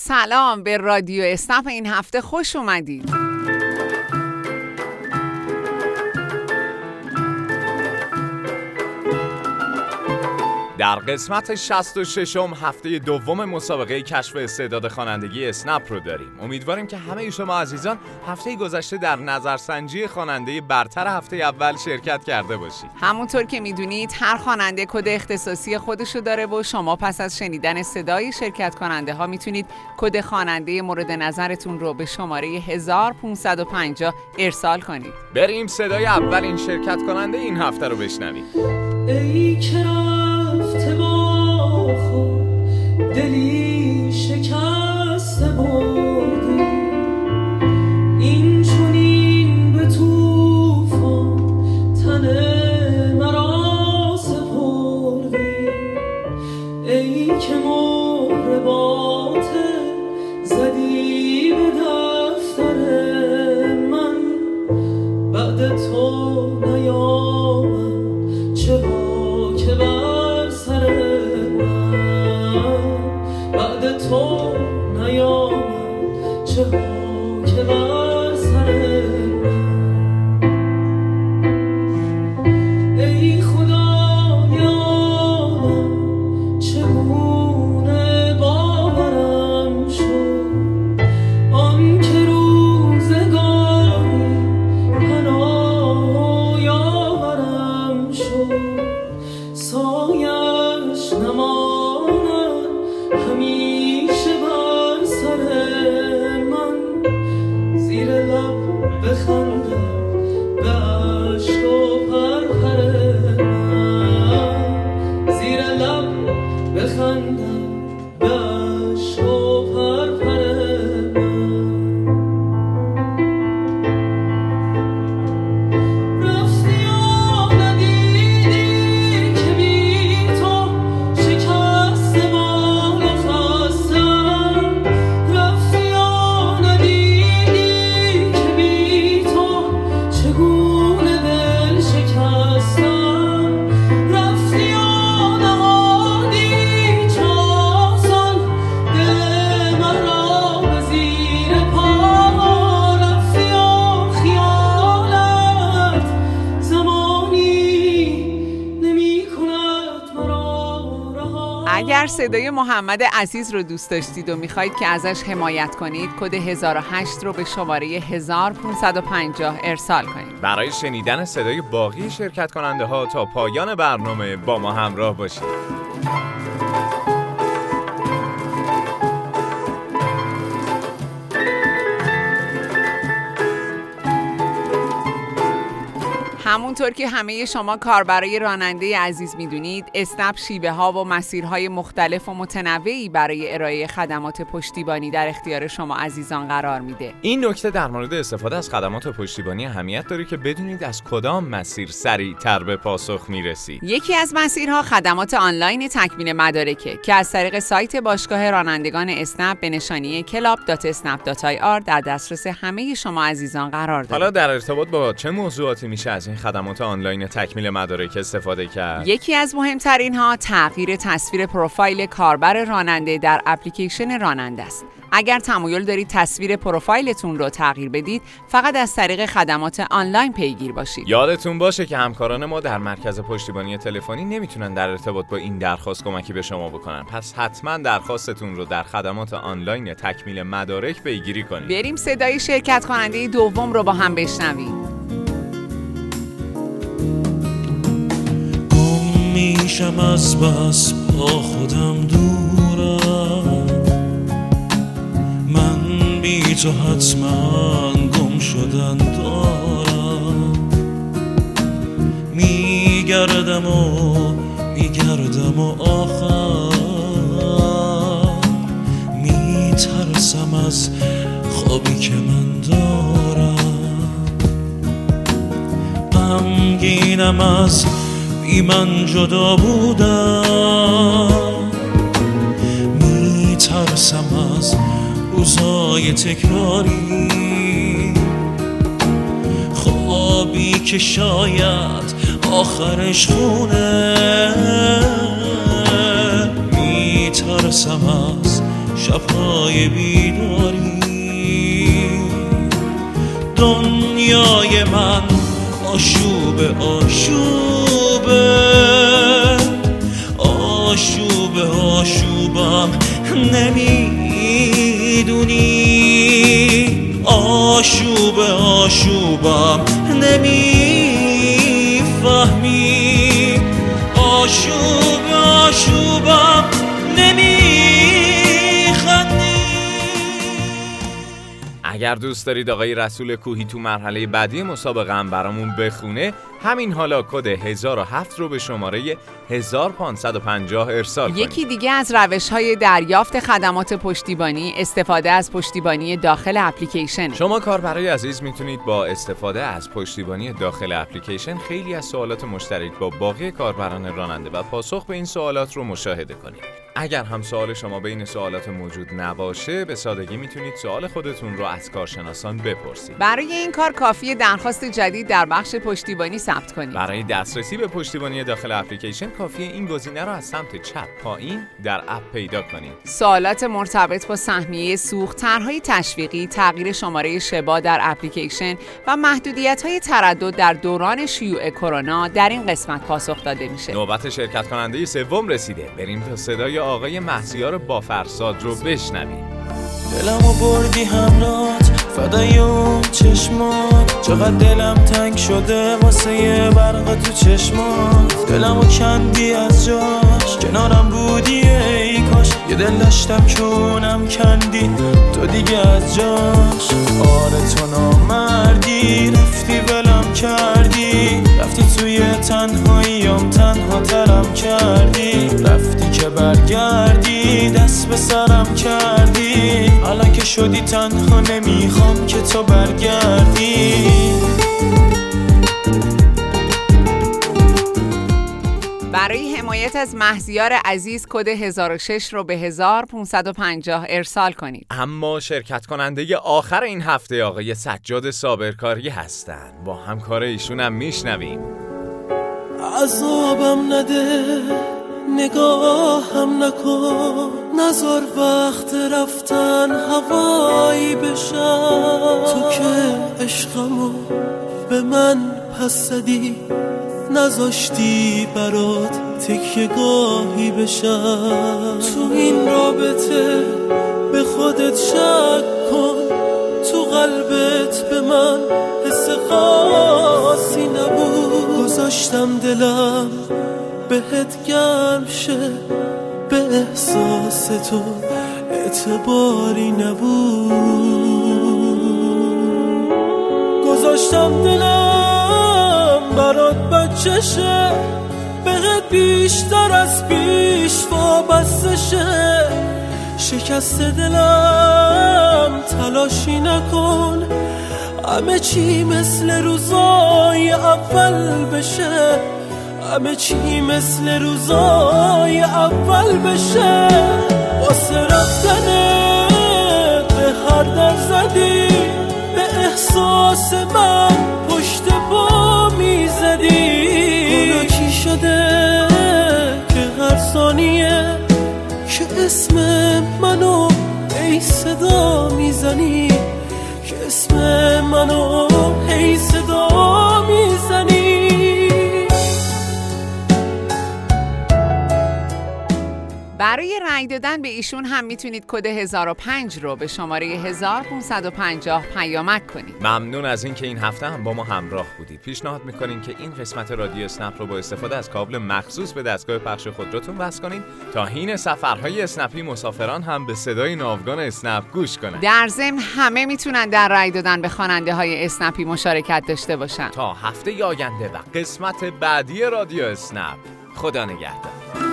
سلام به رادیو اسنپ این هفته خوش اومدید. در قسمت 66 م هفته دوم مسابقه کشف استعداد خوانندگی اسنپ رو داریم. امیدواریم که همه شما عزیزان هفته گذشته در نظرسنجی خواننده برتر هفته اول شرکت کرده باشید. همونطور که می‌دونید هر خواننده کد اختصاصی خودشو داره و شما پس از شنیدن صدای شرکت کننده ها می‌تونید کد خواننده مورد نظرتون رو به شماره 1550 ارسال کنید. بریم صدای اولین شرکت کننده این هفته رو بشنویم. ای رفته با خود دلی شکسته بردی Begon اگر صدای محمد عزیز رو دوست داشتید و می‌خواید که ازش حمایت کنید کد 1008 رو به شماره 1550 ارسال کنید. برای شنیدن صدای باقی شرکت کننده ها تا پایان برنامه با ما همراه باشید. همونطور که همه شما کاربرای راننده عزیز می‌دونید اسنپ شیوه ها و مسیرهای مختلف و متنوعی برای ارائه خدمات پشتیبانی در اختیار شما عزیزان قرار میده. این نکته در مورد استفاده از خدمات پشتیبانی اهمیت داره که بدونید از کدام مسیر سریعتر به پاسخ می‌رسید یکی از مسیرها خدمات آنلاین تکمیل مدارکه که از طریق سایت باشگاه رانندگان اسنپ به نشانی club.snap.ir در دسترس همه شما عزیزان قرار داره. حالا در ارتباط با چه موضوعاتی میشه از این خدمات آنلاین تکمیل مدارک استفاده کرد یکی از مهمترین ها تغییر تصویر پروفایل کاربر راننده در اپلیکیشن راننده است. اگر تمایل دارید تصویر پروفایلتون رو تغییر بدید، فقط از طریق خدمات آنلاین پیگیر باشید. یادتون باشه که همکاران ما در مرکز پشتیبانی تلفنی نمی‌تونن در ارتباط با این درخواست کمکی به شما بکنن پس حتما درخواستتون رو در خدمات آنلاین تکمیل مدارک پیگیری کنید بریم صدای شرکت کننده دوم رو با هم بشنویم. میشم از بس با خودم دورم. من بی تو حتما گم شدن دارم. میگردم و میگردم و آخر. میترسم از خوابی که من دارم. غمگینم از من جدا بودم. میترسم از روزای تکراری. خوابی که شاید آخرش خونه. میترسم از شبهای بیداری. دنیای من آشوب آشوبه آشوب آشوبم نمی‌دونی. آشوب آشوبم نمی‌فهمی. آشوب آشوبم اگر دوست دارید آقای رسول کوهی تو مرحله بعدی مسابقه هم برامون بخونه همین حالا کد 1007 رو به شماره 1550 ارسال کنید. یکی دیگه از روش های دریافت خدمات پشتیبانی استفاده از پشتیبانی داخل اپلیکیشن شما کاربرای عزیز می‌تونید با استفاده از پشتیبانی داخل اپلیکیشن خیلی از سوالات مشترک با باقی کاربران راننده و پاسخ به این سوالات رو مشاهده کنید. اگر هم سوال شما بین سوالات موجود نباشه به سادگی می‌تونید سوال خودتون رو از کارشناسان بپرسید. برای این کار کافی درخواست جدید در بخش پشتیبانی ثبت کنید. برای دسترسی به پشتیبانی داخل اپلیکیشن کافی این گزینه رو از سمت چپ پایین در اپ پیدا کنید. سوالات مرتبط با سهمیه سوخت طرحهای تشویقی تغییر شماره شبا در اپلیکیشن و محدودیت های تردد در دوران شیوع کرونا در این قسمت پاسخ داده میشه. نوبت شرکت کننده سوم رسیده. بریم تا صدای آقای مهسیار بافرساد رو بشنویم. دلمو بردی همرات فدای اون چشمات. چقدر دلم تنگ شده واسه یه برق تو چشمات. دلمو کندی از جاش. کنارم بودی ای کاش. یه دل داشتم که کندی تو دیگه از جاش. آره تو نامردی رفتی ولم کردی؟ رفتی توی تنهاییام تنها ترم کردی؟ رفتی که برگردی دست به سرم کردی؟ الان که شدی تنها نمی‌خوام که تو برگردی. حمایت از مهزیار عزیز کد 1006 رو به 1550 ارسال کنید. اما شرکت کننده آخر این هفته آقای سجاد صابرکاری هستن. با همکار ایشون هم میشنویم. عذابم نده نگاهم نکن. نزار وقت رفتن هوایی بشم. تو که عشقمو به من پس زدی نذاشتی برات تکیه گاهی بشم. تو این رابطه به خودت شک کن. تو قلبت به من حس خاصی نبود. گذاشتم دلم بهت گرم شه به احساس تو. اعتباری نبود. گذاشتم دلم برات بچه شه بهت بیشتر از پیش وابسته شه شکست دلم تلاشی نکن. همه چی مثل روزای اول بشه. همه چی مثل روزای اول بشه. واسه رفتن به هر در زدی. به احساس من پشت پا می‌زدی. اسم منو ای صدا می‌زنی؟ که اسم منو ای صدا می‌زنی؟ برای رأی دادن به ایشون هم می‌تونید کد 1005 رو به شماره 1550 پیامک کنید. ممنون از اینکه این هفته هم با ما همراه بودید. پیشنهاد می‌کنیم که این قسمت رادیو اسنپ رو با استفاده از کابل مخصوص به دستگاه پخش خودروتون وصل کنید تا حین سفرهای اسنپی مسافران هم به صدای ناوگان اسنپ گوش کنند. در ضمن همه می‌تونن در رأی دادن به خواننده های اسنپی مشارکت داشته باشن. تا هفته آینده و قسمت بعدی رادیو اسنپ. خدا نگهدار.